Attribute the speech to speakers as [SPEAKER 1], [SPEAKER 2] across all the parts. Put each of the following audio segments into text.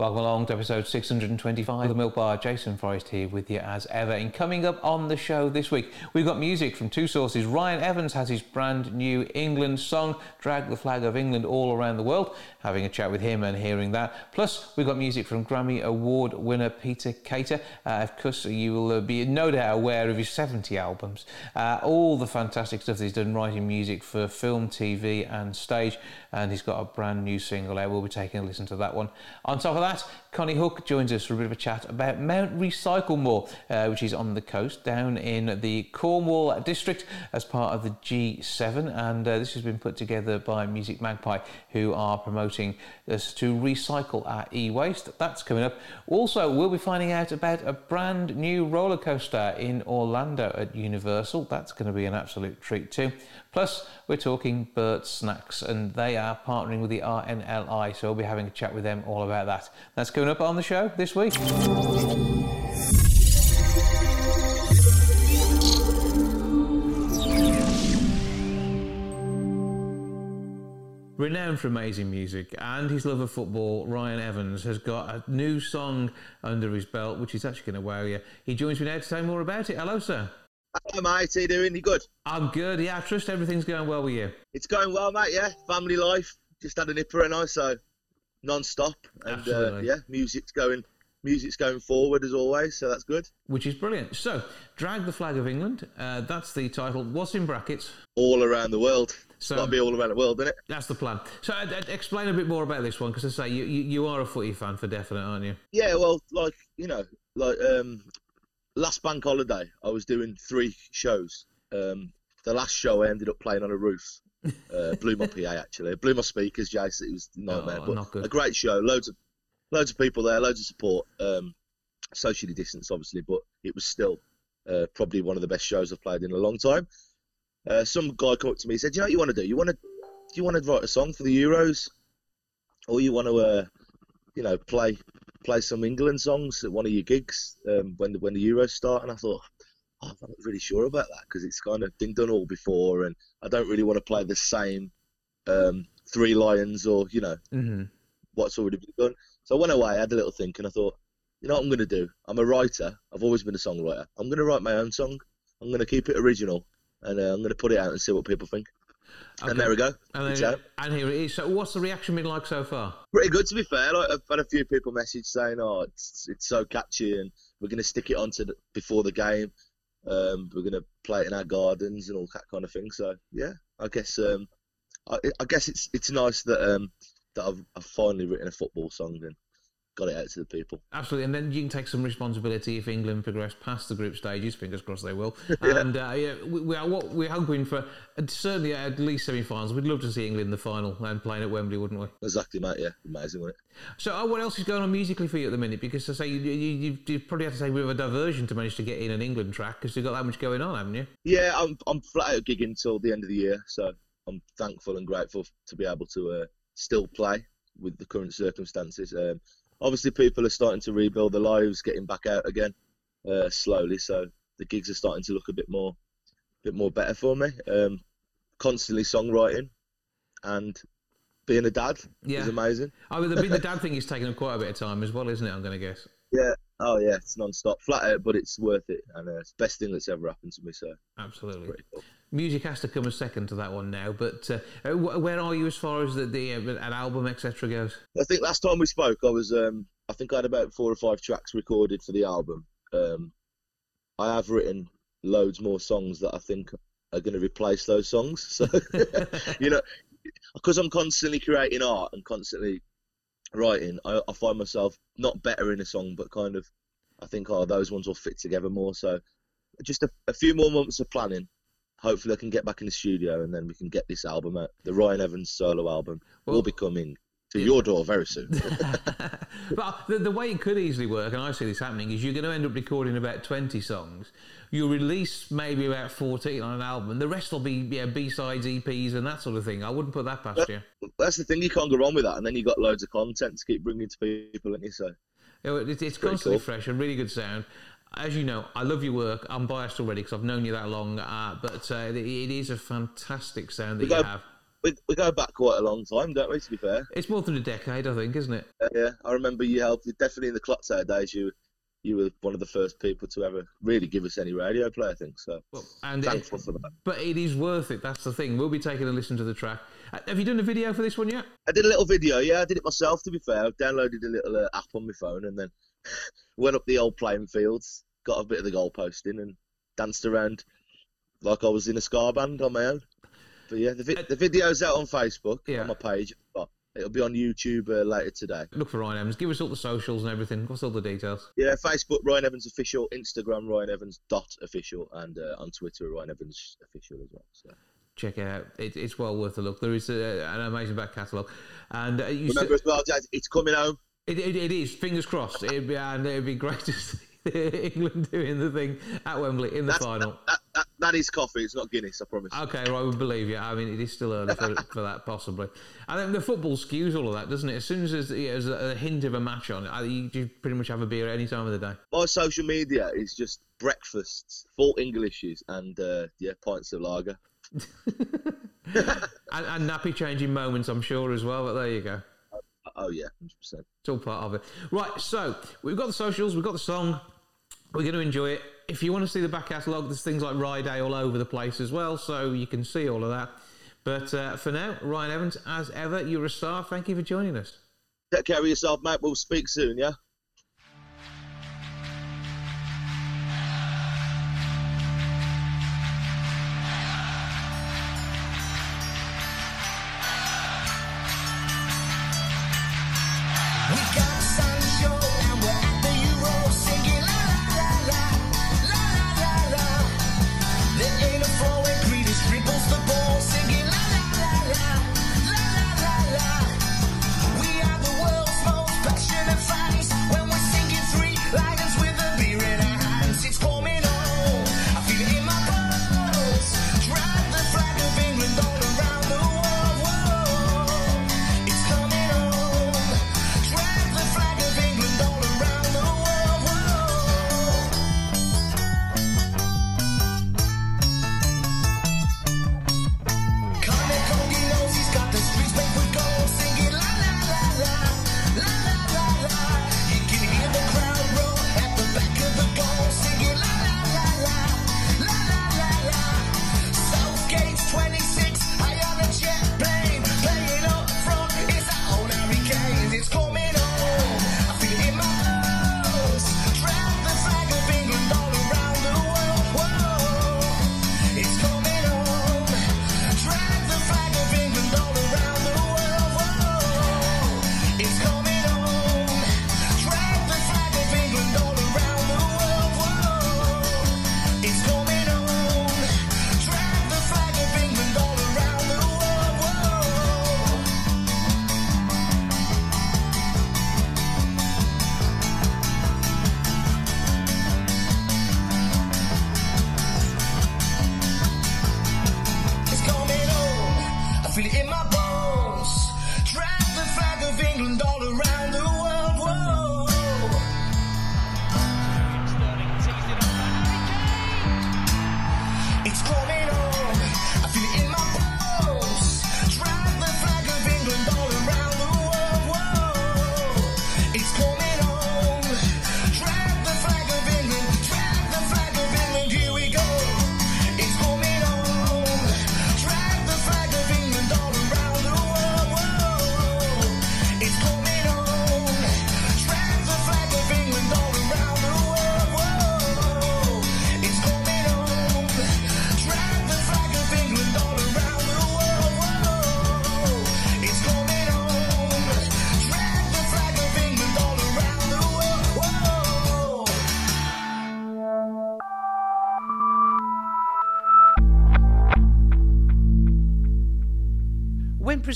[SPEAKER 1] Welcome along to episode 625 of the Milk Bar. Jason Forrest here with you as ever. And coming up on the show this week, we've got music from two sources. Ryan Evans has his brand new England song, Drag the Flag of England All Around the World. Having a chat with him and hearing that. Plus, we've got music from Grammy Award winner Peter Kater. Uh, of course, you will uh, be no doubt aware of his 70 albums. Uh, all the fantastic stuff that he's done writing music for film, TV, and stage. And he's got a brand new single out. We'll be taking a listen to that one. On top of that, that, Konnie Huq joins us for a bit of a chat about Mount Recyclemore, uh, which is on the coast down in the Cornwall district as part of the G7. And uh, this has been put together by musicMagpie, who are promoting us to recycle our e waste. That's coming up. Also, we'll be finding out about a brand new roller coaster in Orlando at Universal. That's going to be an absolute treat, too. Plus, we're talking Burt Snacks, and they are partnering with the RNLI, so we'll be having a chat with them all about that. That's coming up on the show this week. Renowned for amazing music and his love of football, Ryan Evans has got a new song under his belt, which is actually going to wow you. He joins me now to say more about it. Hello, sir.
[SPEAKER 2] Hello, mate. How you doing? You good?
[SPEAKER 1] I'm good. Yeah, I trust everything's going well with you.
[SPEAKER 2] It's going well, mate. Yeah, family life. Just had a nipper and I, so non-stop. And uh, yeah, music's going. Music's going forward as always, so that's good.
[SPEAKER 1] Which is brilliant. So, drag the flag of England. Uh, that's the title. What's in brackets?
[SPEAKER 2] All around the world. So to be all around the world, isn't it?
[SPEAKER 1] That's the plan. So, uh, uh explain a bit more about this one, because I say you, you, you are a footy fan for definite, aren't you?
[SPEAKER 2] Yeah, well, like you know, like um, last bank holiday, I was doing three shows. Um, the last show, I ended up playing on a roof. Uh, blew my PA actually, blew my speakers, Jason. It was a nightmare,
[SPEAKER 1] oh,
[SPEAKER 2] but a great show. Loads of loads of people there, loads of support. Um, socially distanced, obviously, but it was still uh, probably one of the best shows I've played in a long time. Uh, some guy come up to me and said, "You know what you want to do? You want to do you want to write a song for the Euros, or you want to, uh, you know, play play some England songs at one of your gigs um, when the, when the Euros start, and I thought, I'm not really sure about that because it's kind of been done all before, and I don't really want to play the same um, Three Lions or you know
[SPEAKER 1] mm-hmm.
[SPEAKER 2] what's already been done. So I went away, I had a little think, and I thought, you know what I'm going to do? I'm a writer. I've always been a songwriter. I'm going to write my own song. I'm going to keep it original, and uh, I'm going to put it out and see what people think. Okay. And there we go.
[SPEAKER 1] And, then, and, here it is. So, what's the reaction been like so far?
[SPEAKER 2] Pretty good, to be fair. Like, I've had a few people message saying, "Oh, it's it's so catchy, and we're going to stick it on to the, before the game. Um, we're going to play it in our gardens and all that kind of thing." So, yeah, I guess um, I, I guess it's it's nice that um, that I've, I've finally written a football song and got it out to the people.
[SPEAKER 1] Absolutely, and then you can take some responsibility if England progress past the group stages. Fingers crossed they will. yeah. And uh, yeah, we, we, are what we're hoping for. Uh, certainly at least semi-finals. We'd love to see England in the final and playing at Wembley, wouldn't we?
[SPEAKER 2] Exactly, mate. Yeah, amazing, wasn't it?
[SPEAKER 1] So, uh, what else is going on musically for you at the minute? Because I say you, you, you probably have to take a bit of a diversion to manage to get in an England track because you've got that much going on, haven't you?
[SPEAKER 2] Yeah, I'm I'm flat out gigging until the end of the year, so I'm thankful and grateful to be able to uh, still play with the current circumstances. Um, obviously people are starting to rebuild their lives, getting back out again uh, slowly. So the gigs are starting to look a bit more, a bit more better for me. Um, constantly songwriting and being a dad yeah. is amazing.
[SPEAKER 1] I mean, the, the dad thing is taking up quite a bit of time as well, isn't it? I'm going to guess.
[SPEAKER 2] Yeah. Oh yeah, it's non-stop, flat out, but it's worth it, and uh, it's the best thing that's ever happened to me. So
[SPEAKER 1] absolutely. Cool. Music has to come a second to that one now, but uh, uh where are you as far as the, the uh, an album etc. goes?
[SPEAKER 2] I think last time we spoke, I was um, I think I had about four or five tracks recorded for the album. Um, I have written loads more songs that I think are going to replace those songs. So you know, because I'm constantly creating art and constantly writing, I, I, find myself not better in a song, but kind of, I think, oh, those ones will fit together more. So, just a, a few more months of planning. Hopefully, I can get back in the studio and then we can get this album out. The Ryan Evans solo album well, will be coming
[SPEAKER 3] to your door very soon.
[SPEAKER 1] but the, the, way it could easily work, and I see this happening, is you're going to end up recording about 20 songs. You'll release maybe about 14 on an album, the rest will be yeah, B-sides, EPs, and that sort of thing. I wouldn't put that past you.
[SPEAKER 3] That's the thing, you can't go wrong with that, and then you've got loads of content to keep bringing to people, and you so.
[SPEAKER 1] Oh, it's constantly cool. fresh and really good sound as you know, I love your work. I'm biased already because I've known you that long, uh, but uh, it, it is a fantastic sound that
[SPEAKER 3] go,
[SPEAKER 1] you have
[SPEAKER 3] we, we go back quite a long time, don't we? To be fair,
[SPEAKER 1] it's more than a decade, I think, isn't it?
[SPEAKER 3] Uh, yeah, I remember you helped. Definitely in the Clotsair days, you you were one of the first people to ever really give us any radio play. I think so. Well, and thankful it, for that.
[SPEAKER 1] But it is worth it. That's the thing. We'll be taking a listen to the track. Uh, have you done a video for this one yet?
[SPEAKER 3] I did a little video. Yeah, I did it myself. To be fair, I downloaded a little uh, app on my phone and then went up the old playing fields, got a bit of the goalposting, and danced around like I was in a ska band on my own. But yeah, the, vi- uh, the video's out on Facebook yeah. on my page. But it'll be on YouTube uh, later today.
[SPEAKER 1] Look for Ryan Evans. Give us all the socials and everything. What's all the details?
[SPEAKER 3] Yeah, Facebook Ryan Evans official, Instagram Ryan Evans dot official, and uh, on Twitter Ryan Evans official as well. So
[SPEAKER 1] check it out. It, it's well worth a look. There is a, an amazing back catalogue, and uh,
[SPEAKER 3] you remember st- as well, Jazz, it's coming home.
[SPEAKER 1] It, it, it is. Fingers crossed. It'd be, and it'd be great to see England doing the thing at Wembley in the That's, final.
[SPEAKER 3] That, that, that is coffee. It's not Guinness. I promise.
[SPEAKER 1] Okay, right. We believe you. I mean, it is still early for, for that, possibly. I think the football skews all of that, doesn't it? As soon as there's, there's a hint of a match on it, you, you pretty much have a beer at any time of the day.
[SPEAKER 3] My social media is just breakfasts, full Englishes, and uh, yeah, pints of lager.
[SPEAKER 1] and, and nappy changing moments, I'm sure as well. But there you go.
[SPEAKER 3] Oh yeah, hundred percent.
[SPEAKER 1] It's all part of it. Right, so we've got the socials, we've got the song. We're going to enjoy it. If you want to see the back catalogue, there's things like Rye Day all over the place as well, so you can see all of that. But uh, for now, Ryan Evans, as ever, you're a star. Thank you for joining us.
[SPEAKER 3] Take care of yourself, mate. We'll speak soon, yeah?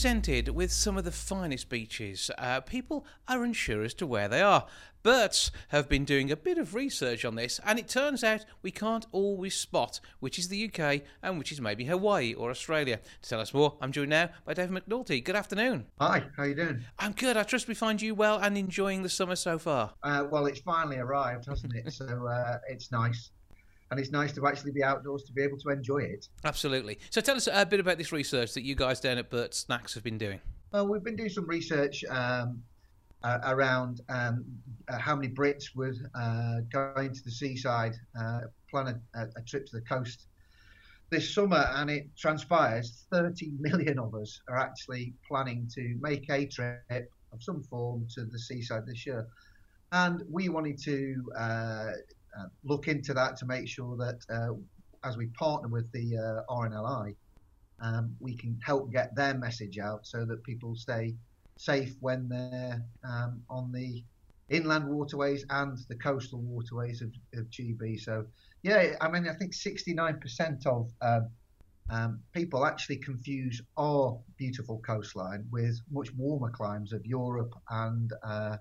[SPEAKER 1] Presented with some of the finest beaches, uh, people are unsure as to where they are. Burts have been doing a bit of research on this, and it turns out we can't always spot which is the UK and which is maybe Hawaii or Australia. To tell us more, I'm joined now by Dave McNulty. Good afternoon.
[SPEAKER 4] Hi, how you doing?
[SPEAKER 1] I'm good. I trust we find you well and enjoying the summer so far.
[SPEAKER 4] Uh, well, it's finally arrived, hasn't it? so uh, it's nice and it's nice to actually be outdoors to be able to enjoy it.
[SPEAKER 1] Absolutely. So tell us a bit about this research that you guys down at Burt Snacks have been doing.
[SPEAKER 4] Well, we've been doing some research um, uh, around um, uh, how many Brits would uh, go into the seaside, uh, plan a, a, trip to the coast this summer, and it transpires 30 million of us are actually planning to make a trip of some form to the seaside this year. And we wanted to uh, look into that to make sure that uh, as we partner with the uh, RNLI, um, we can help get their message out so that people stay safe when they're um, on the inland waterways and the coastal waterways of, of, GB. So, yeah, I mean, I think 69% of um, um, people actually confuse our beautiful coastline with much warmer climes of Europe and uh,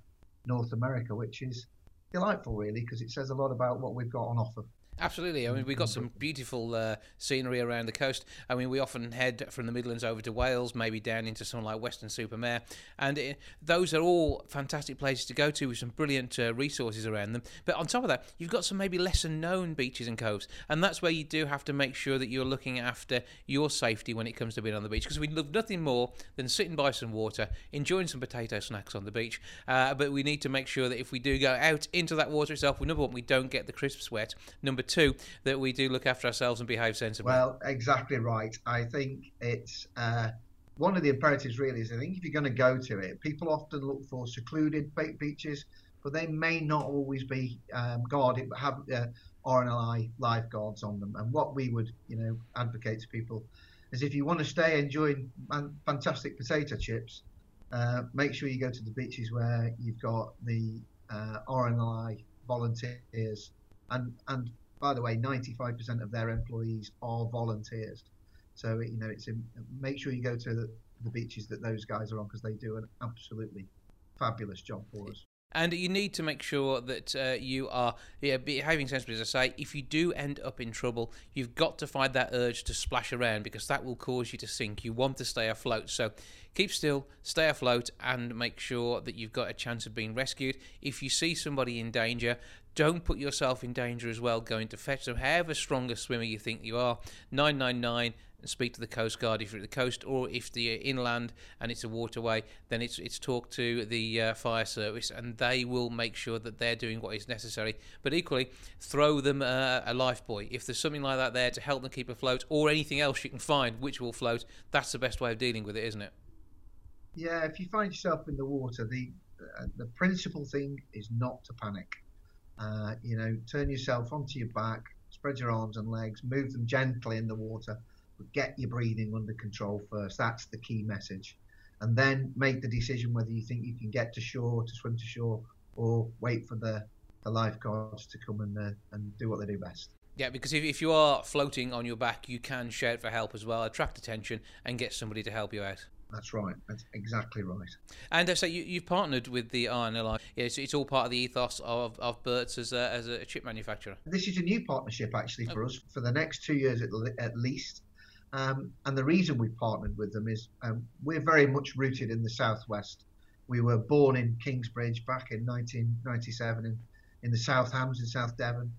[SPEAKER 4] North America, which is delightful, really, because it says a lot about what we've got on offer.
[SPEAKER 1] Absolutely. I mean, we've got some beautiful uh, scenery around the coast. I mean, we often head from the Midlands over to Wales, maybe down into something like Weston-super-Mare, and it, those are all fantastic places to go to with some brilliant uh, resources around them. But on top of that, you've got some maybe lesser known beaches and coves, and that's where you do have to make sure that you're looking after your safety when it comes to being on the beach, because we love nothing more than sitting by some water, enjoying some potato snacks on the beach. Uh, but we need to make sure that if we do go out into that water itself, we number one, we don't get the crisp sweat. Number two, that we do look after ourselves and behave sensibly.
[SPEAKER 4] Well, exactly right. I think it's uh, one of the imperatives really is I think if you're going to go to it, people often look for secluded beaches, but they may not always be um, guarded, have uh, RNLI lifeguards on them. And what we would, you know, advocate to people is if you want to stay enjoying fantastic potato chips, uh, make sure you go to the beaches where you've got the uh, RNLI volunteers and and by the way, 95% of their employees are volunteers. So you know, it's make sure you go to the, the beaches that those guys are on because they do an absolutely fabulous job for us.
[SPEAKER 1] And you need to make sure that uh, you are yeah, behaving sensibly. As I say, if you do end up in trouble, you've got to find that urge to splash around because that will cause you to sink. You want to stay afloat. So keep still, stay afloat, and make sure that you've got a chance of being rescued. If you see somebody in danger, don't put yourself in danger as well going to fetch them. However strong a swimmer you think you are, 999 and speak to the Coast Guard if you're at the coast, or if the inland and it's a waterway, then it's it's talk to the uh, fire service, and they will make sure that they're doing what is necessary. But equally, throw them uh, a life buoy if there's something like that there to help them keep afloat, or anything else you can find which will float. That's the best way of dealing with it, isn't it?
[SPEAKER 4] Yeah, if you find yourself in the water, the uh, the principal thing is not to panic. Uh, you know, turn yourself onto your back, spread your arms and legs, move them gently in the water, but get your breathing under control first. That's the key message. And then make the decision whether you think you can get to shore, to swim to shore, or wait for the, the lifeguards to come and, uh, and do what they do best.
[SPEAKER 1] Yeah, because if, if you are floating on your back, you can shout for help as well, attract attention, and get somebody to help you out.
[SPEAKER 4] That's right. That's exactly right.
[SPEAKER 1] And uh, so you, have partnered with the RNLI. Yeah, it's, it's all part of the ethos of, of Burt's as a, as a chip manufacturer.
[SPEAKER 4] This is a new partnership actually for us for the next two years at, at least. Um, and the reason we partnered with them is um, we're very much rooted in the southwest. We were born in Kingsbridge back in 1997 in, in the South Hams in South Devon.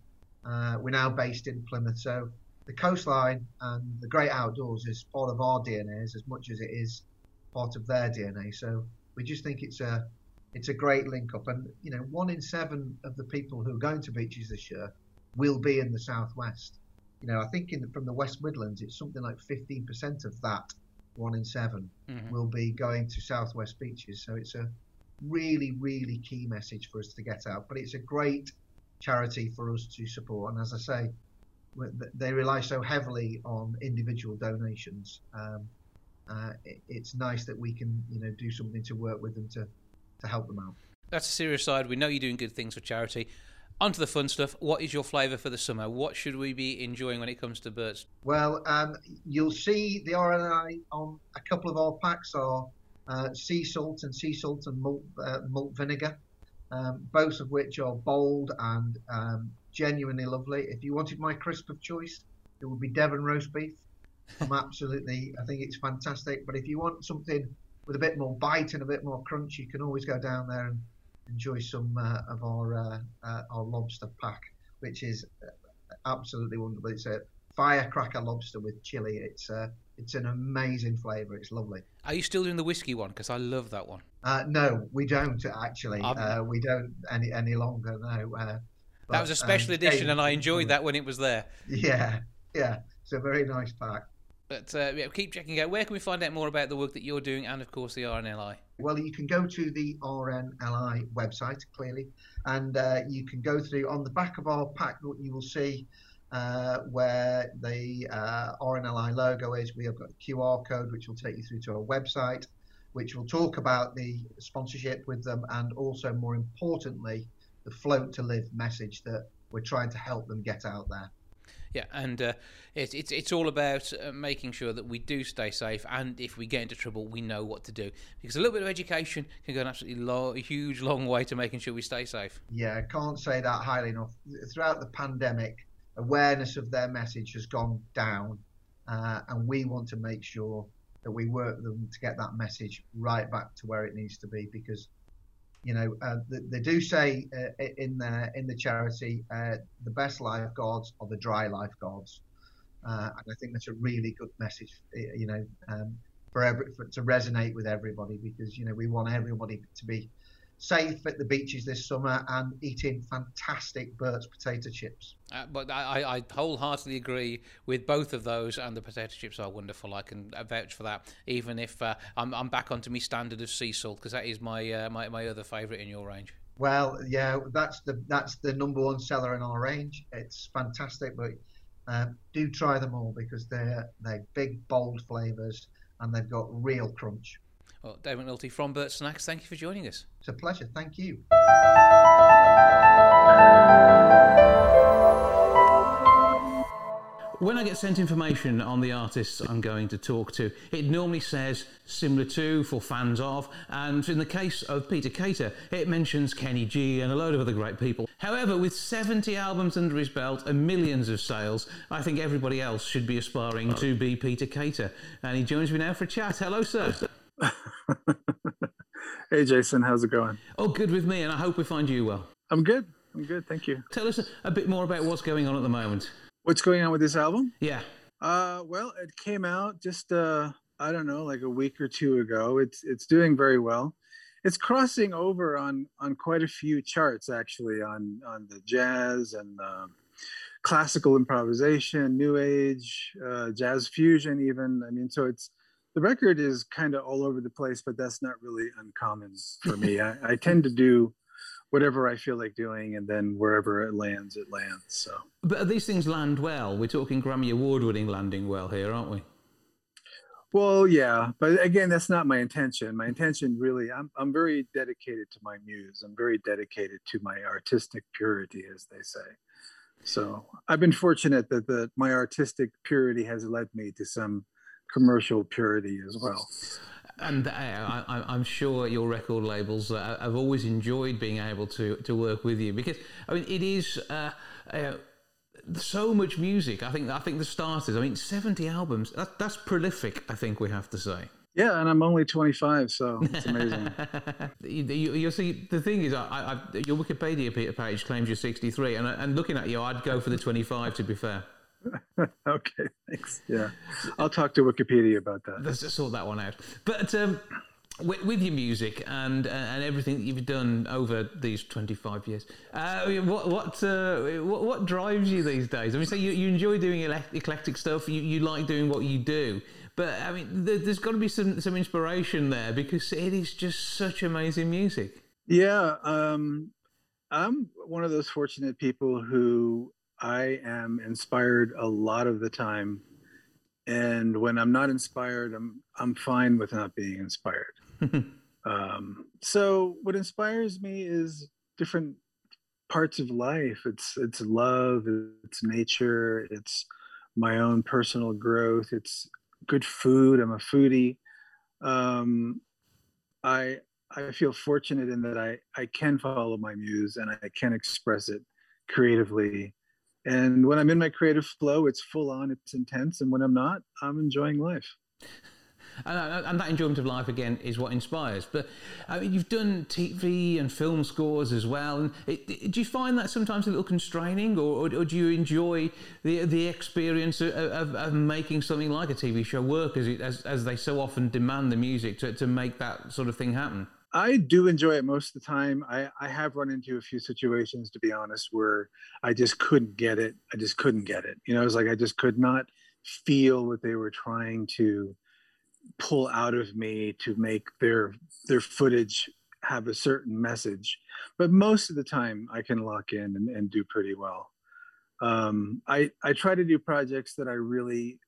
[SPEAKER 4] Uh, we're now based in Plymouth. So the coastline and the great outdoors is part of our DNA as much as it is part of their DNA. So we just think it's a it's a great link up. And you know, one in seven of the people who are going to beaches this year will be in the southwest. You know, I think in, from the West Midlands, it's something like 15% of that one in 7 mm-hmm. will be going to southwest beaches. So it's a really, really key message for us to get out. But it's a great charity for us to support. And as I say, they rely so heavily on individual donations. Um, uh, it, it's nice that we can you know do something to work with them to to help them out.
[SPEAKER 1] That's a serious side. We know you're doing good things for charity. On to the fun stuff. What is your flavour for the summer? What should we be enjoying when it comes to Burt's?
[SPEAKER 4] Well, um, you'll see the RNLI on a couple of our packs are uh, sea salt and sea salt and malt, uh, malt vinegar, um, both of which are bold and um, genuinely lovely. If you wanted my crisp of choice, it would be Devon roast beef. I'm absolutely, I think it's fantastic. But if you want something with a bit more bite and a bit more crunch, you can always go down there and enjoy some uh, of our uh, uh, our lobster pack, which is absolutely wonderful. It's a firecracker lobster with chili. It's uh, it's an amazing flavour. It's lovely.
[SPEAKER 1] Are you still doing the whiskey one? Because I love that one.
[SPEAKER 4] Uh, no, we don't actually. Uh, we don't any any longer. No. Uh,
[SPEAKER 1] but, that was a special um, edition, and I enjoyed that when it was there.
[SPEAKER 4] Yeah, yeah. It's a very nice pack.
[SPEAKER 1] But uh, yeah, keep checking out. Where can we find out more about the work that you're doing, and of course the RNLI?
[SPEAKER 4] Well, you can go to the RNLI website clearly, and uh, you can go through on the back of our pack. What you will see uh, where the uh, RNLI logo is. We have got a QR code which will take you through to our website, which will talk about the sponsorship with them and also, more importantly, the float to live message that we're trying to help them get out there.
[SPEAKER 1] Yeah, and uh, it, it's it's all about uh, making sure that we do stay safe, and if we get into trouble, we know what to do. Because a little bit of education can go an absolutely lo- huge, long way to making sure we stay safe.
[SPEAKER 4] Yeah, I can't say that highly enough. Throughout the pandemic, awareness of their message has gone down, uh, and we want to make sure that we work them to get that message right back to where it needs to be. Because, you know, uh, they, they, do say uh, in the in the charity, uh, the best lifeguards are the dry lifeguards, uh, and I think that's a really good message. You know. Um, for every for, to resonate with everybody because you know we want everybody to be safe at the beaches this summer and eating fantastic Burt's potato chips.
[SPEAKER 1] Uh, but I, I, wholeheartedly agree with both of those, and the potato chips are wonderful. I can vouch for that, even if uh, I'm, I'm back onto my standard of sea salt because that is my, uh, my my other favourite in your range.
[SPEAKER 4] Well, yeah, that's the that's the number one seller in our range. It's fantastic, but uh, do try them all because they're they're big, bold flavours and they've got real crunch.
[SPEAKER 1] Well, Dave McNulty from Burt Snacks, thank you for joining us.
[SPEAKER 4] It's a pleasure. Thank you.
[SPEAKER 1] When I get sent information on the artists I'm going to talk to, it normally says similar to, for fans of, and in the case of Peter Kater, it mentions Kenny G and a load of other great people. However, with 70 albums under his belt and millions of sales, I think everybody else should be aspiring to be Peter Kater. And he joins me now for a chat. Hello, sir.
[SPEAKER 5] hey, Jason, how's it going?
[SPEAKER 1] Oh, good with me, and I hope we find you well.
[SPEAKER 5] I'm good. I'm good. Thank you.
[SPEAKER 1] Tell us a, bit more about what's going on at the moment.
[SPEAKER 5] What's going on with this album?
[SPEAKER 1] Yeah.
[SPEAKER 5] Uh, well, it came out just uh, I don't know, like a week or two ago. It's it's doing very well. It's crossing over on on quite a few charts actually on on the jazz and uh, classical improvisation, new age, uh, jazz fusion, even. I mean, so it's the record is kind of all over the place, but that's not really uncommon for me. I, I, tend to do whatever I feel like doing, and then wherever it lands, it lands. So,
[SPEAKER 1] but these things land well. We're talking Grammy award-winning landing well here, aren't we?
[SPEAKER 5] Well, yeah, but again, that's not my intention. My intention, really, I'm I'm very dedicated to my muse. I'm very dedicated to my artistic purity, as they say. So I've been fortunate that the my artistic purity has led me to some commercial purity as well.
[SPEAKER 1] And uh, I, am sure your record labels uh, have always enjoyed being able to, to work with you because I mean it is uh, uh, so much music. I think I think the starters. I mean, 70 albums. That, that's prolific. I think we have to say.
[SPEAKER 5] Yeah, and I'm only 25, so it's amazing.
[SPEAKER 1] you, you, you, see, the thing is, I, I, your Wikipedia page claims you're 63, and, and looking at you, I'd go for the 25. To be fair.
[SPEAKER 5] okay, thanks. Yeah, I'll talk to Wikipedia about that.
[SPEAKER 1] Let's just sort that one out. But um, with, with, your music and uh, and everything that you've done over these twenty five years, uh, what what, uh, what, what drives you these days? I mean, so you, you enjoy doing eclectic stuff. You you like doing what you do. But I mean, there, has got to be some, some inspiration there because it is just such amazing music.
[SPEAKER 5] Yeah, um, I'm one of those fortunate people who I am inspired a lot of the time. And when I'm not inspired, I'm I'm fine with not being inspired. um, so what inspires me is different parts of life. It's it's love, it's nature, it's my own personal growth. It's good food. I'm a foodie. Um, I I feel fortunate in that I I can follow my muse and I can express it creatively. And when I'm in my creative flow, it's full on, it's intense. And when I'm not, I'm enjoying life.
[SPEAKER 1] And, uh, uh, and, that enjoyment of life again is what inspires. But I mean, you've done TV and film scores as well. And it, it, do you find that sometimes a little constraining, or, or, or do you enjoy the the experience of, of, of, making something like a TV show work, as, it, as as they so often demand the music to to make that sort of thing happen?
[SPEAKER 5] I do enjoy it most of the time. I, I have run into a few situations, to be honest, where I just couldn't get it. I just couldn't get it. You know, it's like I just could not feel what they were trying to pull out of me to make their their footage have a certain message but most of the time i can lock in and, and do pretty well um, i i try to do projects that i really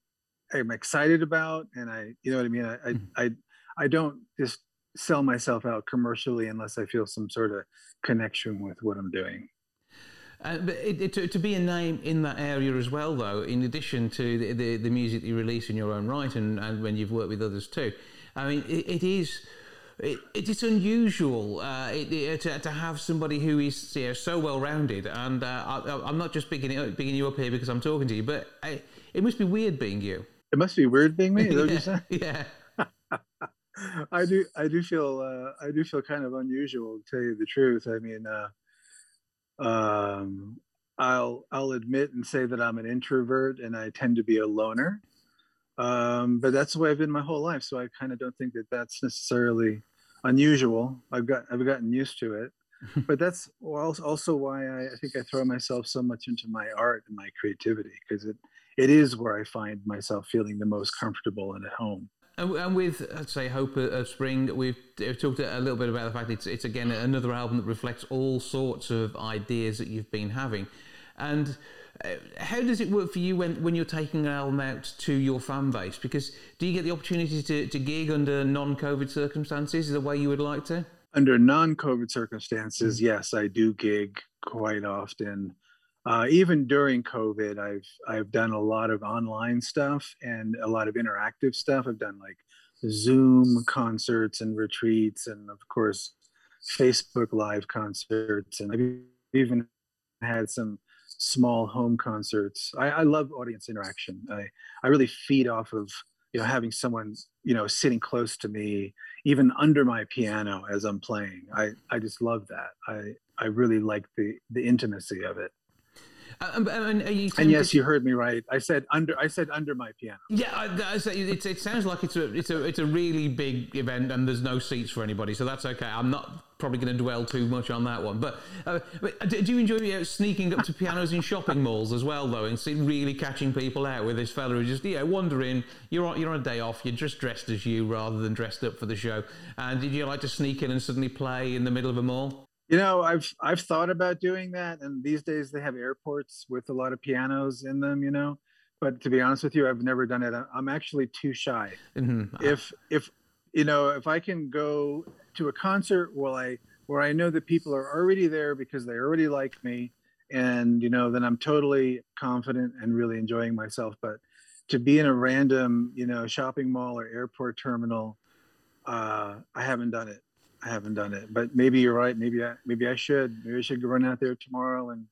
[SPEAKER 5] am excited about and i you know what i mean i i, mm-hmm. I, I don't just sell myself out commercially unless i feel some sort of connection with what i'm doing
[SPEAKER 1] uh, but it, it, to, to, be a name in that area as well, though, in addition to the, the, the music that you release in your own right and, and when you've worked with others too, I mean, it, it is. It, it's unusual uh, it, to, to, have somebody who is you know, so well rounded, and uh, I, am not just picking, it, picking you up here because I'm talking to you, but I, it must be weird being you.
[SPEAKER 5] It must be weird being me.
[SPEAKER 1] yeah. yeah.
[SPEAKER 5] I do. I do feel. Uh, I do feel kind of unusual, to tell you the truth. I mean, uh, um, I'll I'll admit and say that I'm an introvert and I tend to be a loner. Um, but that's the way I've been my whole life, so I kind of don't think that that's necessarily unusual. I've got I've gotten used to it, but that's also why I, I think I throw myself so much into my art and my creativity because it it is where I find myself feeling the most comfortable and at home.
[SPEAKER 1] And, with, I'd say, Hope of Spring, we've, we've, talked a little bit about the fact it's, it's again another album that reflects all sorts of ideas that you've been having. And uh, how does it work for you when, when you're taking an album out to your fan base? Because do you get the opportunity to, to gig under non COVID circumstances the way you would like to?
[SPEAKER 5] Under non COVID circumstances, yes, I do gig quite often uh, even during COVID, I've I've done a lot of online stuff and a lot of interactive stuff. I've done like Zoom concerts and retreats, and of course, Facebook Live concerts, and I've even had some small home concerts. I, I love audience interaction. I I really feed off of you know having someone you know sitting close to me even under my piano as i'm playing i i just love that i i really like the the intimacy of it
[SPEAKER 1] um, and,
[SPEAKER 5] and, yes, you heard me right. I said under. I said under my piano.
[SPEAKER 1] Yeah, I, I it, it sounds like it's a it's a it's a really big event, and there's no seats for anybody, so that's okay. I'm not probably going to dwell too much on that one. But, uh, but do you enjoy you know, sneaking up to pianos in shopping malls as well, though, and see, really catching people out with this fella who just yeah wondering you're on, you're on a day off, you're just dressed as you rather than dressed up for the show, and did you like to sneak in and suddenly play in the middle of a mall?
[SPEAKER 5] You know, I've I've thought about doing that, and these days they have airports with a lot of pianos in them. You know, but to be honest with you, I've never done it. I'm actually too shy. Mm-hmm. If if you know, if I can go to a concert where I where I know that people are already there because they already like me, and you know, then I'm totally confident and really enjoying myself. But to be in a random, you know, shopping mall or airport terminal, uh, I haven't done it. I haven't done it, but maybe you're right. Maybe I maybe I should. Maybe I should run out there tomorrow and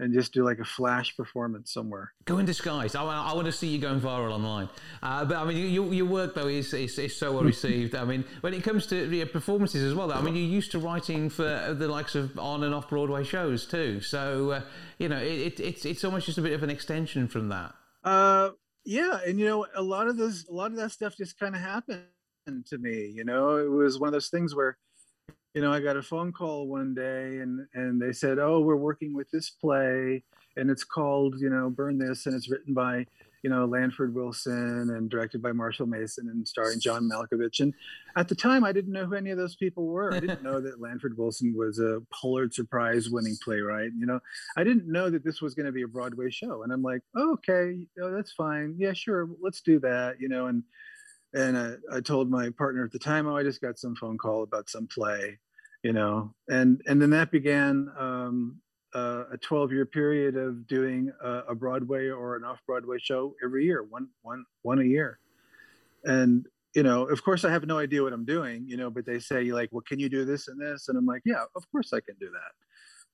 [SPEAKER 5] and just do like a flash performance somewhere.
[SPEAKER 1] Go in disguise. I, I want to see you going viral online. Uh, but I mean, your, your work though is, is, is so well received. I mean, when it comes to performances as well, though, I mean, you're used to writing for the likes of on and off Broadway shows too. So uh, you know, it, it, it's it's almost just a bit of an extension from that.
[SPEAKER 5] Uh, yeah, and you know, a lot of those, a lot of that stuff just kind of happened to me. You know, it was one of those things where you know, I got a phone call one day and and they said, "Oh, we're working with this play and it's called, you know, Burn This and it's written by, you know, Lanford Wilson and directed by Marshall Mason and starring John Malkovich." And at the time, I didn't know who any of those people were. I didn't know that Lanford Wilson was a Pulitzer Prize winning playwright. You know, I didn't know that this was going to be a Broadway show. And I'm like, oh, "Okay, oh, that's fine. Yeah, sure. Let's do that." You know, and and I, I, told my partner at the time, "Oh, I just got some phone call about some play," you know, and and then that began. Um, uh, a 12 year period of doing a, a Broadway or an off Broadway show every year, one, one, one a year. And, you know, of course, I have no idea what I'm doing, you know, but they say, like, well, can you do this and this? And I'm like, yeah, of course I can do that,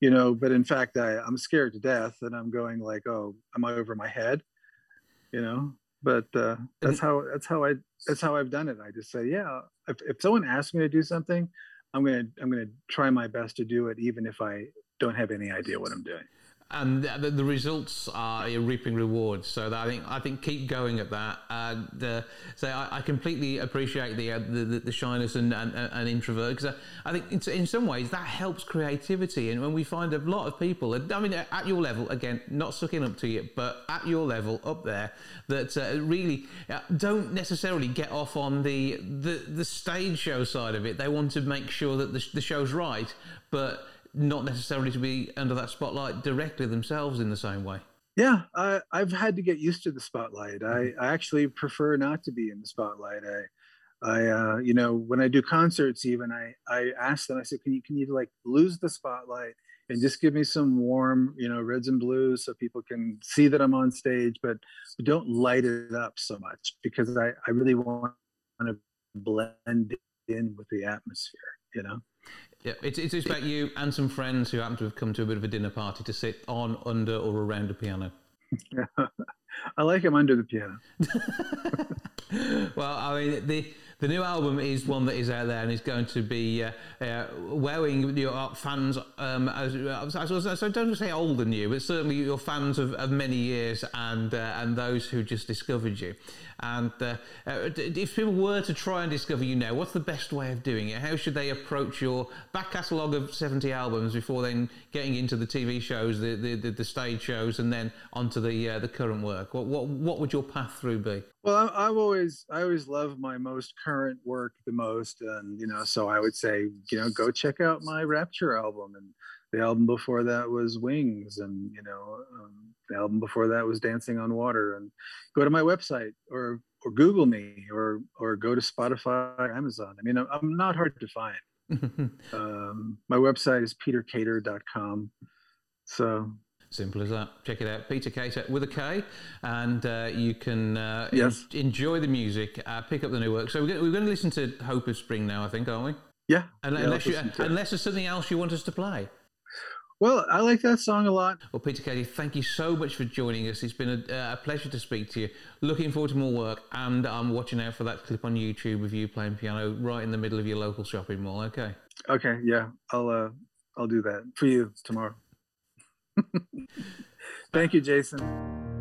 [SPEAKER 5] you know, but in fact, I, I'm scared to death and I'm going, like, oh, am I over my head? You know, but uh, that's how that's how I that's how I've done it. I just say, yeah, if, if someone asks me to do something, I'm gonna I'm gonna try my best to do it, even if I don't have any idea what I'm doing
[SPEAKER 1] and the, the, results are reaping rewards. So I think I think keep going at that. And uh, so I, I, completely appreciate the uh, the, the, shyness and, and, and introvert because I, I, think in, in, some ways that helps creativity. And when we find a lot of people, I mean, at your level again, not sucking up to you, but at your level up there, that uh, really uh, don't necessarily get off on the, the the stage show side of it. They want to make sure that the, the show's right, but not necessarily to be under that spotlight directly themselves in the same way.
[SPEAKER 5] Yeah, I, have had to get used to the spotlight. I, mm-hmm. I, actually prefer not to be in the spotlight. I, I, uh, you know, when I do concerts, even I, I ask them. I said, "Can you, can you like lose the spotlight and just give me some warm, you know, reds and blues so people can see that I'm on stage, but don't light it up so much because I, I really want to blend in with the atmosphere, you know."
[SPEAKER 1] Yeah, it's, it's about you and some friends who happen to have come to a bit of a dinner party to sit on, under, or around a piano.
[SPEAKER 5] Yeah, I like him under the piano.
[SPEAKER 1] well, I mean, the the new album is one that is out there and is going to be uh, uh, wowing your fans. Um, as, as, so don't say older than you, but certainly your fans of, of many years and uh, and those who just discovered you. And uh, uh, if people were to try and discover you now, what's the best way of doing it? How should they approach your back catalogue of 70 albums before then getting into the TV shows, the, the, the, the stage shows, and then onto the uh, the current work? What, what, what would your path through be?
[SPEAKER 5] Well, I, have always I always love my most current work the most, and you know, so I would say, you know, go check out my Rapture album, and the album before that was Wings, and you know, um, the album before that was Dancing on Water. And go to my website or or Google me or or go to Spotify, Amazon. I mean, I'm, I'm not hard to find. um, my website is peterkater.com. So
[SPEAKER 1] Simple as that. Check it out, Peter Kater with a K, and uh, you can uh,
[SPEAKER 5] yes.
[SPEAKER 1] en- enjoy the music, uh, pick up the new work. So we're going, we're going, to listen to "Hope of Spring" now, I think, aren't we?
[SPEAKER 5] Yeah.
[SPEAKER 1] Unless, yeah, you, unless there's something else you want us to play.
[SPEAKER 5] Well, I like that song a lot.
[SPEAKER 1] Well, Peter Kater, thank you so much for joining us. It's been a, a, pleasure to speak to you. Looking forward to more work, and I'm watching out for that clip on YouTube of you playing piano right in the middle of your local shopping mall. Okay.
[SPEAKER 5] Okay. Yeah, I'll uh, I'll do that for you tomorrow. Thank you, Jason.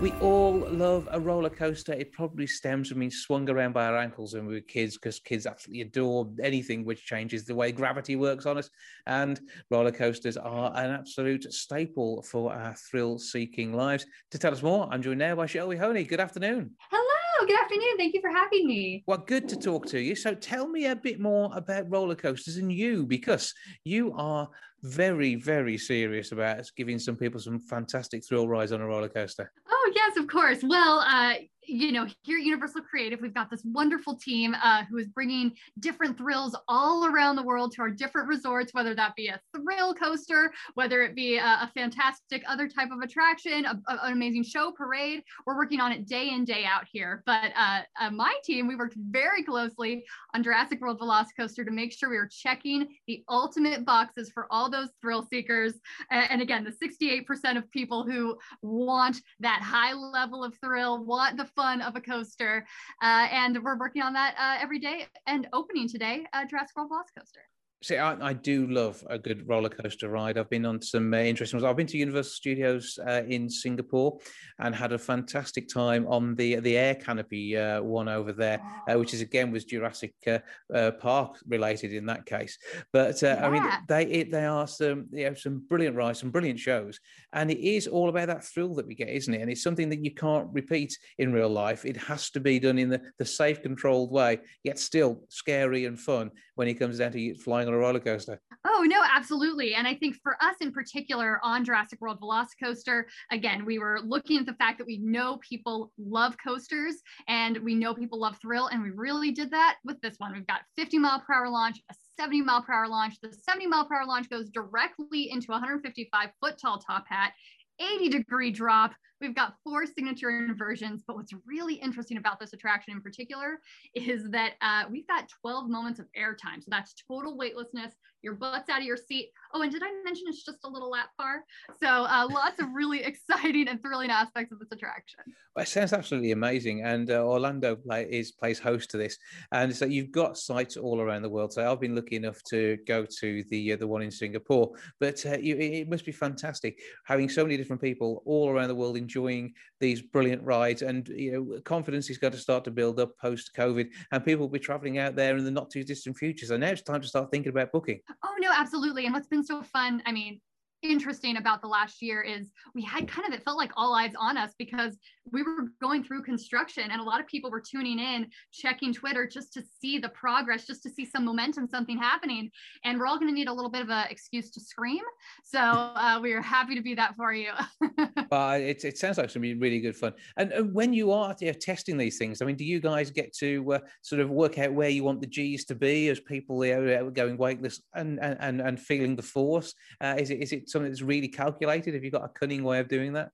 [SPEAKER 1] We all love a roller coaster. It probably stems from being swung around by our ankles when we were kids because kids absolutely adore anything which changes the way gravity works on us. And roller coasters are an absolute staple for our thrill seeking lives. To tell us more, I'm joined now by Shelby Honea. Good afternoon.
[SPEAKER 6] Hello, good afternoon. Thank you for having me.
[SPEAKER 1] Well, good to talk to you. So tell me a bit more about roller coasters and you, because you are very, very serious about giving some people some fantastic thrill rides on a roller coaster.
[SPEAKER 6] Oh, yes, of course. Well, uh, you know, here at Universal Creative, we've got this wonderful team uh, who is bringing different thrills all around the world to our different resorts, whether that be a thrill coaster, whether it be a, a fantastic other type of attraction, a, a, an amazing show, parade. We're working on it day in, day out here. But uh, uh, my team, we worked very closely on Jurassic World Velocicoaster to make sure we were checking the ultimate boxes for all those thrill seekers. And again, the 68% of people who want that high level of thrill, want the fun of a coaster. Uh, and we're working on that uh, every day and opening today, uh, Jurassic World Velocicoaster.
[SPEAKER 1] See, I, I, do love a good roller coaster ride. I've been on some uh, interesting ones. I've been to Universal Studios uh, in Singapore and had a fantastic time on the the air canopy uh, one over there, uh, which is again was Jurassic uh, uh, Park related in that case. But yeah. I mean, they it, they are some you know, some brilliant rides, some brilliant shows, and it is all about that thrill that we get, isn't it? And it's something that you can't repeat in real life. It has to be done in the, the safe, controlled way, yet still scary and fun when it comes down to flying on a roller coaster.
[SPEAKER 6] Oh, no, absolutely. And I think for us in particular on Jurassic World Velocicoaster, again, we were looking at the fact that we know people love coasters and we know people love thrill. And we really did that with this one. We've got 50 mile per hour launch, a 70 mile per hour launch. The 70 mile per hour launch goes directly into 155 foot tall top hat. 80 degree drop. We've got four signature inversions, but what's really interesting about this attraction in particular is that uh, we've got 12 moments of airtime. So that's total weightlessness, your butt's out of your seat. Oh, and did I mention it's just a little lap bar? So uh, lots of really exciting and thrilling aspects of this attraction.
[SPEAKER 1] Well, it sounds absolutely amazing, and uh, Orlando play, is plays host to this, and so you've got sites all around the world. So I've been lucky enough to go to the uh, the one in Singapore, but uh, you, it must be fantastic having so many different people all around the world enjoying these brilliant rides, and you know confidence is going to start to build up post COVID, and people will be traveling out there in the not too distant future. So now it's time to start thinking about booking.
[SPEAKER 6] Oh no, absolutely. And what's been so fun, I mean, interesting about the last year is we had kind of it felt like all eyes on us because we were going through construction and a lot of people were tuning in checking twitter just to see the progress just to see some momentum something happening. And we're all going to need a little bit of an excuse to scream. So uh, we are happy to be that for you.
[SPEAKER 1] Well it, it sounds like it's going to be really good fun. And, when you are testing these things i mean do you guys get to uh, sort of work out where you want the g's to be as people you know, going weightless and, and and feeling the force? Uh, is it is it something that's really calculated? Have you got a cunning way of doing that?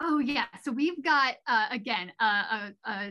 [SPEAKER 6] Oh yeah. So we've got uh, again a, a,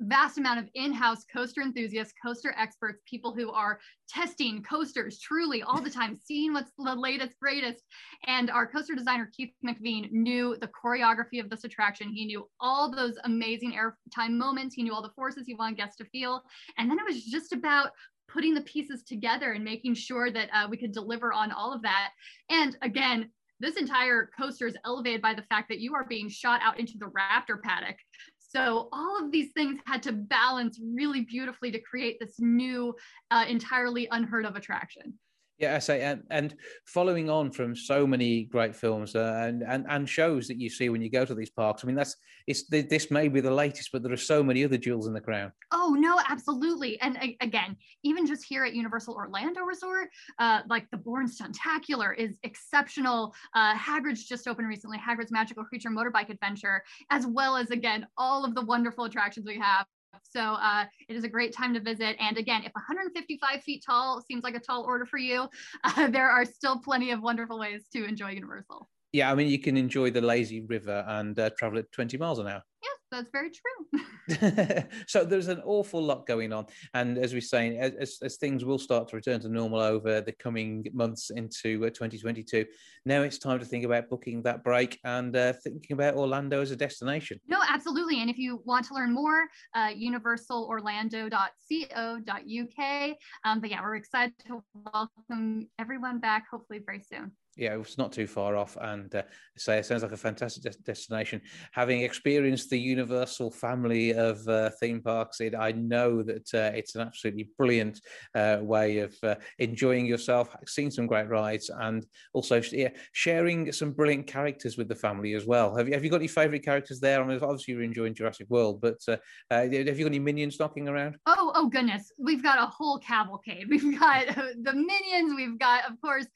[SPEAKER 6] vast amount of in-house coaster enthusiasts, coaster experts, people who are testing coasters truly all the time, seeing what's the latest, greatest. And our coaster designer Keith McVean knew the choreography of this attraction. He knew all those amazing airtime moments. He knew all the forces he wanted guests to feel. And then it was just about putting the pieces together and making sure that uh, we could deliver on all of that. And again, this entire coaster is elevated by the fact that you are being shot out into the raptor paddock. So all of these things had to balance really beautifully to create this new, uh, entirely unheard of attraction.
[SPEAKER 1] Yeah, I say, and, and following on from so many great films uh, and, and and shows that you see when you go to these parks. I mean, that's it's this may be the latest, but there are so many other jewels in the crown.
[SPEAKER 6] Oh no, absolutely. And again, even just here at Universal Orlando Resort, uh, like the Bourne Stuntacular is exceptional. Uh, Hagrid's just opened recently, Hagrid's Magical Creature Motorbike Adventure, as well as again all of the wonderful attractions we have so uh, it is a great time to visit. And again, if 155 feet tall seems like a tall order for you, uh, there are still plenty of wonderful ways to enjoy Universal.
[SPEAKER 1] Yeah, I mean, you can enjoy the lazy river and uh, travel at 20 miles an hour.
[SPEAKER 6] Yes, that's very true.
[SPEAKER 1] so there's an awful lot going on. And as we're saying, as, as things will start to return to normal over the coming months into uh, 2022, now it's time to think about booking that break and uh, thinking about Orlando as a destination.
[SPEAKER 6] No, absolutely. And if you want to learn more, uh, universalorlando.co.uk. Um, but yeah, we're excited to welcome everyone back, hopefully very soon.
[SPEAKER 1] Yeah, it's not too far off, and uh, say it sounds like a fantastic de- destination. Having experienced the Universal family of uh, theme parks, it, I know that uh, it's an absolutely brilliant uh, way of uh, enjoying yourself, seeing some great rides, and also yeah, sharing some brilliant characters with the family as well. Have you have you got any favourite characters there? I mean, obviously you're enjoying Jurassic World, but uh, have you got any minions knocking around?
[SPEAKER 6] Oh, oh goodness, we've got a whole cavalcade. We've got the minions. We've got, of course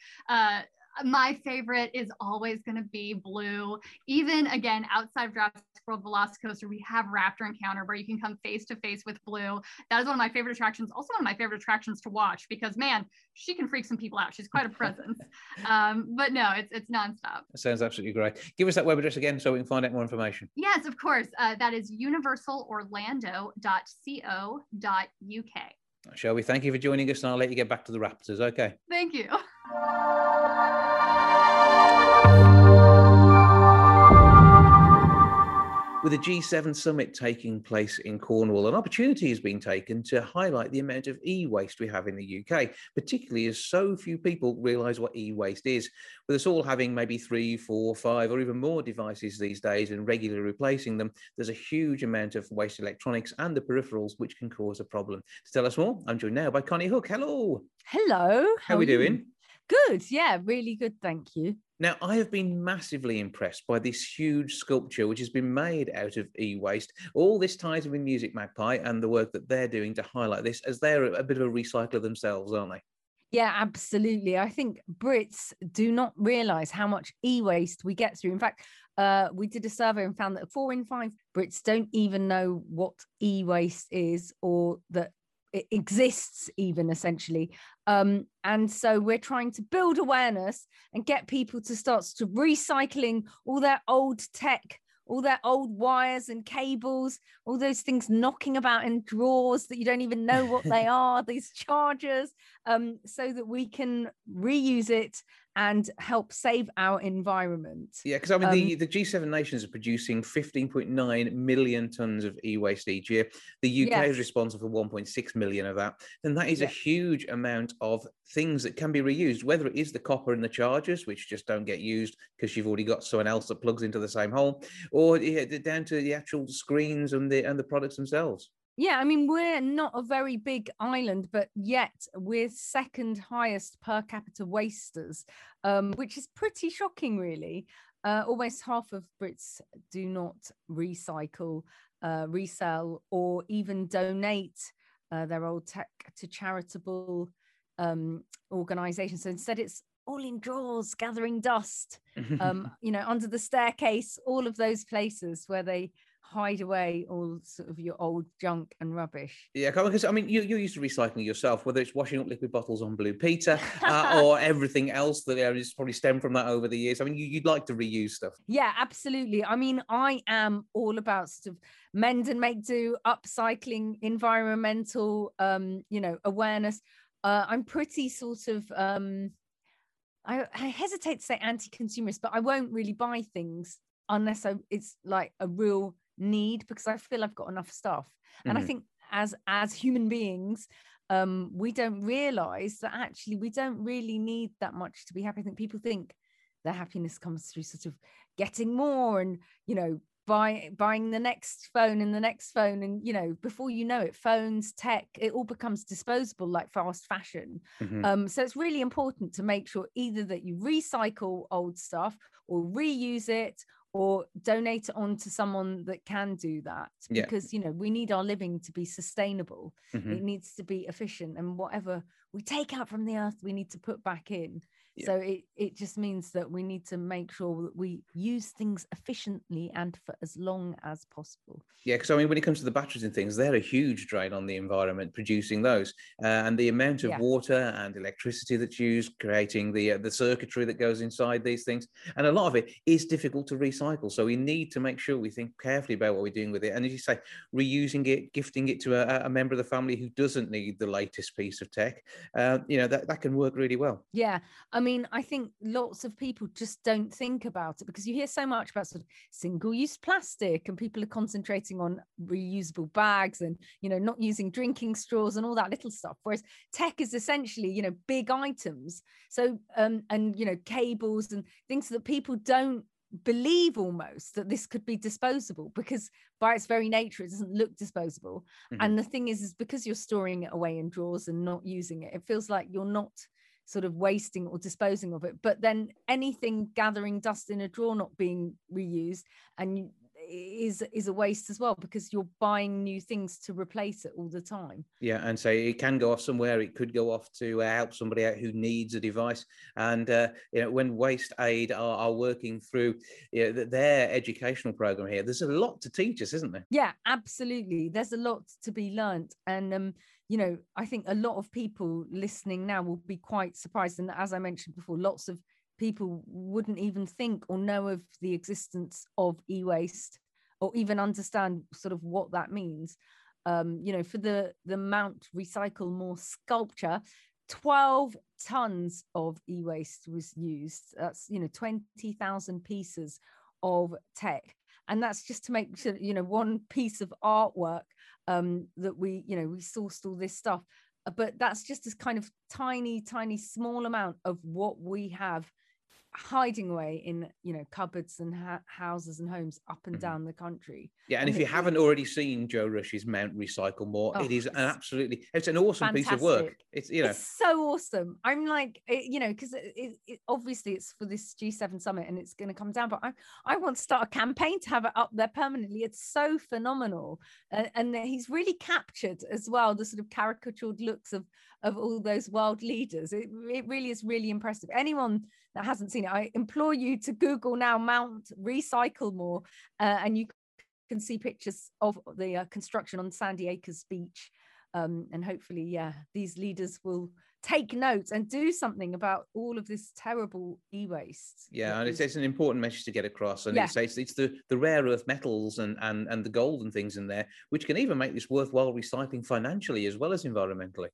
[SPEAKER 6] my favorite is always going to be blue. Even again, outside of Jurassic World Velocicoaster, we have Raptor Encounter where you can come face to face with blue. That is one of my favorite attractions. Also, one of my favorite attractions to watch because man, she can freak some people out. She's quite a presence. um, but no, it's it's nonstop.
[SPEAKER 1] That sounds absolutely great. Give us that web address again so we can find out more information.
[SPEAKER 6] Yes, of course. Uh, that is universalorlando.co.uk.
[SPEAKER 1] Shelby, thank you for joining us, and I'll let you get back to the Raptors. Okay.
[SPEAKER 6] Thank you.
[SPEAKER 1] With the G7 summit taking place in Cornwall, an opportunity has been taken to highlight the amount of e waste we have in the UK, particularly as so few people realise what e waste is. With us all having maybe three, four, five, or even more devices these days and regularly replacing them, there's a huge amount of waste electronics and the peripherals which can cause a problem. To tell us more, I'm joined now by Konnie Huq. Hello.
[SPEAKER 7] Hello.
[SPEAKER 1] How, How are we doing?
[SPEAKER 7] Good. Yeah, really good. Thank you.
[SPEAKER 1] Now, I have been massively impressed by this huge sculpture, which has been made out of e waste. All this ties in with musicMagpie and the work that they're doing to highlight this, as they're a bit of a recycler themselves, aren't they?
[SPEAKER 7] Yeah, absolutely. I think Brits do not realize how much e waste we get through. In fact, uh, we did a survey and found that four in five Brits don't even know what e waste is or that exists even essentially. Um, and so we're trying to build awareness and get people to start to recycling all their old tech all their old wires and cables, all those things knocking about in drawers that you don't even know what they are, these chargers, um, so that we can reuse it and help save our environment.
[SPEAKER 1] Yeah, because I mean, um, the, the G7 nations are producing 15.9 million tons of e waste each year. The UK yes. is responsible for 1.6 million of that. And that is a huge amount of things that can be reused, whether it is the copper in the chargers, which just don't get used because you've already got someone else that plugs into the same hole, or down to the actual screens and the and the products themselves.
[SPEAKER 7] Yeah, I mean, we're not a very big island, but yet we're second highest per capita wasters, um, which is pretty shocking, really. Uh, almost half of Brits do not recycle, uh, resell, or even donate uh, their old tech to charitable um, organizations. So instead, it's all in drawers, gathering dust, um, you know, under the staircase, all of those places where they hide away all sort of your old junk and rubbish.
[SPEAKER 1] Yeah, because I mean, you, you're used to recycling yourself, whether it's washing up liquid bottles on Blue Peter uh, or everything else that has probably stemmed from that over the years. I mean, you, would like to reuse stuff.
[SPEAKER 7] Yeah, absolutely. I mean, I am all about sort of mend and make do, upcycling, environmental, um, you know, awareness. Uh, I'm pretty sort of. Um, I, I hesitate to say anti-consumerist, but I won't really buy things unless I, it's like a real need because I feel I've got enough stuff. And mm-hmm. I think as as human beings, um, we don't realize that actually we don't really need that much to be happy. I think people think their happiness comes through sort of getting more and you know buy, buying the next phone and the next phone and you know before you know it phones tech it all becomes disposable like fast fashion mm-hmm. um, so it's really important to make sure either that you recycle old stuff or reuse it or donate it on to someone that can do that yeah. because you know we need our living to be sustainable mm-hmm. it needs to be efficient and whatever we take out from the earth we need to put back in yeah. So it, it just means that we need to make sure that we use things efficiently and for as long as possible.
[SPEAKER 1] Yeah, because I mean, when it comes to the batteries and things, they're a huge drain on the environment producing those, uh, and the amount of yeah. water and electricity that's used creating the uh, the circuitry that goes inside these things, and a lot of it is difficult to recycle. So we need to make sure we think carefully about what we're doing with it, and as you say, reusing it, gifting it to a, a member of the family who doesn't need the latest piece of tech, uh, you know, that that can work really well.
[SPEAKER 7] Yeah, I mean mean, I think lots of people just don't think about it because you hear so much about sort of single-use plastic and people are concentrating on reusable bags and you know not using drinking straws and all that little stuff. Whereas tech is essentially you know big items. So um and you know cables and things that people don't believe almost that this could be disposable because by its very nature it doesn't look disposable mm-hmm. and the thing is is because you're storing it away in drawers and not using it it feels like you're not sort of wasting or disposing of it. But then anything gathering dust in a drawer not being reused and is is a waste as well because you're buying new things to replace it all the time.
[SPEAKER 1] Yeah and so it can go off somewhere. It could go off to uh, help somebody out who needs a device. And uh, you know when waste aid are, are working through you know, their educational program here there's a lot to teach us isn't there?
[SPEAKER 7] Yeah absolutely. There's a lot to be learned and um you know i think a lot of people listening now will be quite surprised and as i mentioned before lots of people wouldn't even think or know of the existence of e-waste or even understand sort of what that means. Um, you know for the the mount recycle more sculpture 12 tons of e-waste was used. That's you know 20,000 pieces of tech and that's just to make sure you know one piece of artwork um, that we you know we sourced all this stuff. But that's just this kind of tiny tiny small amount of what we have hiding away in you know cupboards and ha- houses and homes up and mm-hmm. down the country
[SPEAKER 1] yeah and, and if you haven't already seen joe rush's mount recycle more oh, it is an absolutely it's an awesome fantastic. piece of work it's you know
[SPEAKER 7] it's so awesome i'm like it, you know because it, it, obviously it's for this g7 summit and it's going to come down but i i want to start a campaign to have it up there permanently it's so phenomenal and he's really captured as well the sort of caricatured looks of of all those world leaders it, it really is really impressive anyone that hasn't seen it, I implore you to Google now Mount Recycle More, uh, and you can see pictures of the uh, construction on Sandy Acres Beach. Um, and hopefully, yeah, these leaders will take notes and do something about all of this terrible e-waste.
[SPEAKER 1] Yeah, and it's, it's an important message to get across. And yeah. it's, it's, it's the, the rare earth metals and, and, and the gold and things in there, which can even make this worthwhile recycling financially as well as environmentally.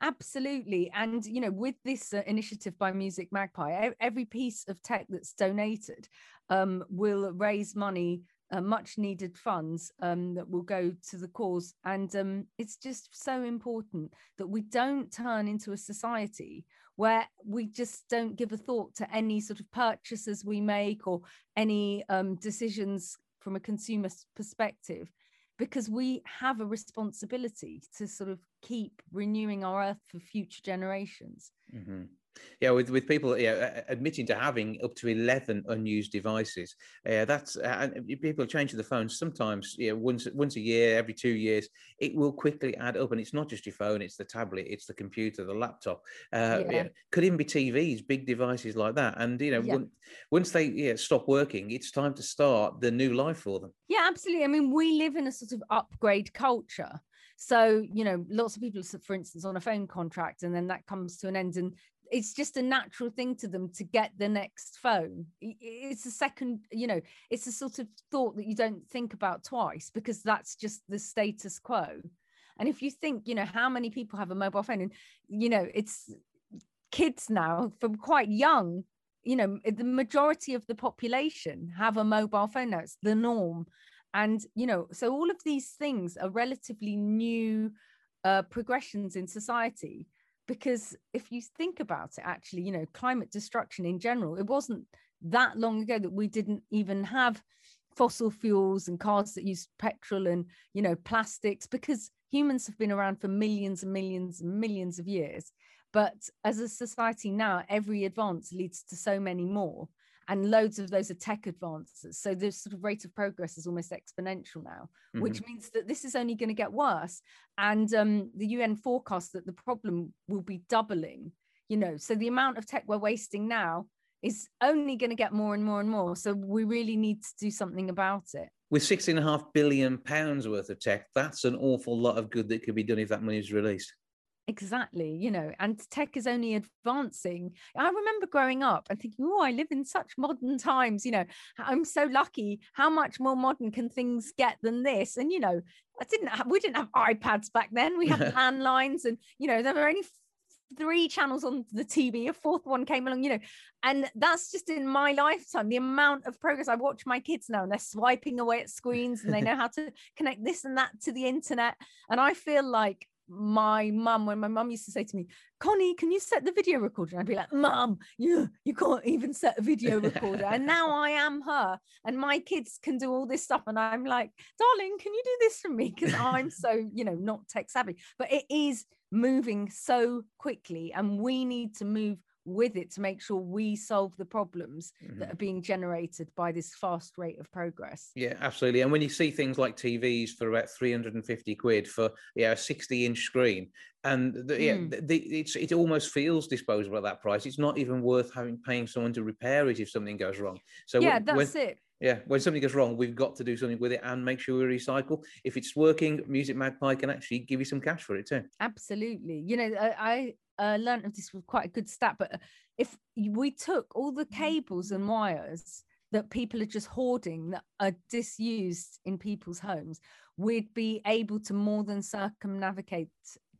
[SPEAKER 7] Absolutely. And, you know, with this uh, initiative by musicMagpie, every piece of tech that's donated um, will raise money, uh, much needed funds um, that will go to the cause. And um, it's just so important that we don't turn into a society where we just don't give a thought to any sort of purchases we make or any um, decisions from a consumer perspective because we have a responsibility to sort of keep renewing our earth for future generations.
[SPEAKER 1] Mm-hmm yeah with with people yeah admitting to having up to 11 unused devices. Uh, that's uh, people changing the phones sometimes yeah once once a year every two years. It will quickly add up and it's not just your phone it's the tablet it's the computer the laptop. Uh, yeah. Yeah, could even be tvs big devices like that. And you know yeah. when, once they yeah, stop working it's time to start the new life for them.
[SPEAKER 7] Yeah absolutely. I mean we live in a sort of upgrade culture. So, you know, lots of people, for instance, on a phone contract, and then that comes to an end, and it's just a natural thing to them to get the next phone. It's a second you know it's a sort of thought that you don't think about twice because that's just the status quo. And if you think you know how many people have a mobile phone and you know it's kids now from quite young you know the majority of the population have a mobile phone now. It's the norm. And you know so all of these things are relatively new uh, progressions in society because if you think about it actually you know climate destruction in general it wasn't that long ago that we didn't even have fossil fuels and cars that use petrol and you know plastics because humans have been around for millions and millions and millions of years. But as a society now every advance leads to so many more and loads of those are tech advances. So the sort of rate of progress is almost exponential now, mm-hmm. which means that this is only going to get worse. And um, the UN forecasts that the problem will be doubling. You know, so the amount of tech we're wasting now is only going to get more and more and more. So we really need to do something about it.
[SPEAKER 1] With sixteen and a half billion pounds worth of tech, that's an awful lot of good that could be done if that money is released.
[SPEAKER 7] Exactly, you know, and tech is only advancing. I remember growing up and thinking, oh, I live in such modern times, you know, I'm so lucky. How much more modern can things get than this? And, you know, I didn't have, we didn't have iPads back then. We had landlines and, you know, there were only three channels on the TV, a fourth one came along, you know, and that's just in my lifetime. The amount of progress I watch my kids now, and they're swiping away at screens and they know how to connect this and that to the internet. And I feel like my mum, when my mum used to say to me, Konnie, can you set the video recorder? And I'd be like, Mum, you you can't even set a video recorder. and now I am her, and my kids can do all this stuff. And I'm like, darling, can you do this for me? Because I'm so, you know, not tech savvy. But it is moving so quickly, and we need to move with it to make sure we solve the problems mm-hmm. that are being generated by this fast rate of progress.
[SPEAKER 1] Yeah, absolutely. And when you see things like TVs for about 350 quid for yeah, a 60 inch screen, and the, yeah, mm. the, it's it almost feels disposable at that price. It's not even worth having paying someone to repair it if something goes wrong.
[SPEAKER 7] So yeah, when, that's when, it.
[SPEAKER 1] Yeah, when something goes wrong, we've got to do something with it and make sure we recycle. If it's working, musicMagpie can actually give you some cash for it too.
[SPEAKER 7] Absolutely. You know, I, I uh, learned of this with quite a good stat, but if we took all the cables and wires that people are just hoarding that are disused in people's homes, we'd be able to more than circumnavigate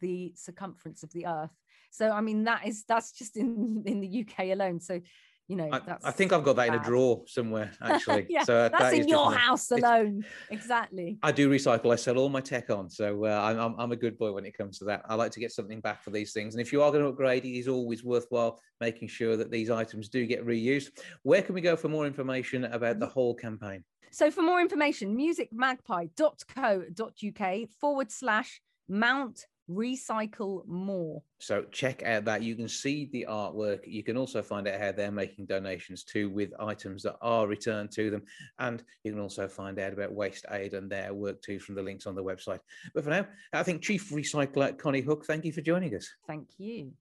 [SPEAKER 7] the circumference of the earth. So, I mean, that is that's just in in the UK alone. So, you know I,
[SPEAKER 1] I, think i've got that bad. in a drawer somewhere actually.
[SPEAKER 7] Yeah, so that's that in your house alone. Exactly.
[SPEAKER 1] I do recycle. I sell all my tech on. So uh, I'm, I'm a good boy when it comes to that. I like to get something back for these things. And if you are going to upgrade it is always worthwhile making sure that these items do get reused. Where can we go for more information about the whole campaign?
[SPEAKER 7] So for more information musicmagpie.co.uk forward slash mount recycle more.
[SPEAKER 1] So check out that. You can see the artwork. You can also find out how they're making donations too with items that are returned to them. And you can also find out about Waste Aid and their work too from the links on the website. But for now, I think Chief Recycler Konnie Huq, thank you for joining us.
[SPEAKER 7] Thank you.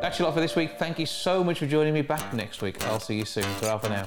[SPEAKER 1] That's a lot for this week. Thank you so much for joining me back next week. I'll see you soon. Ta for now.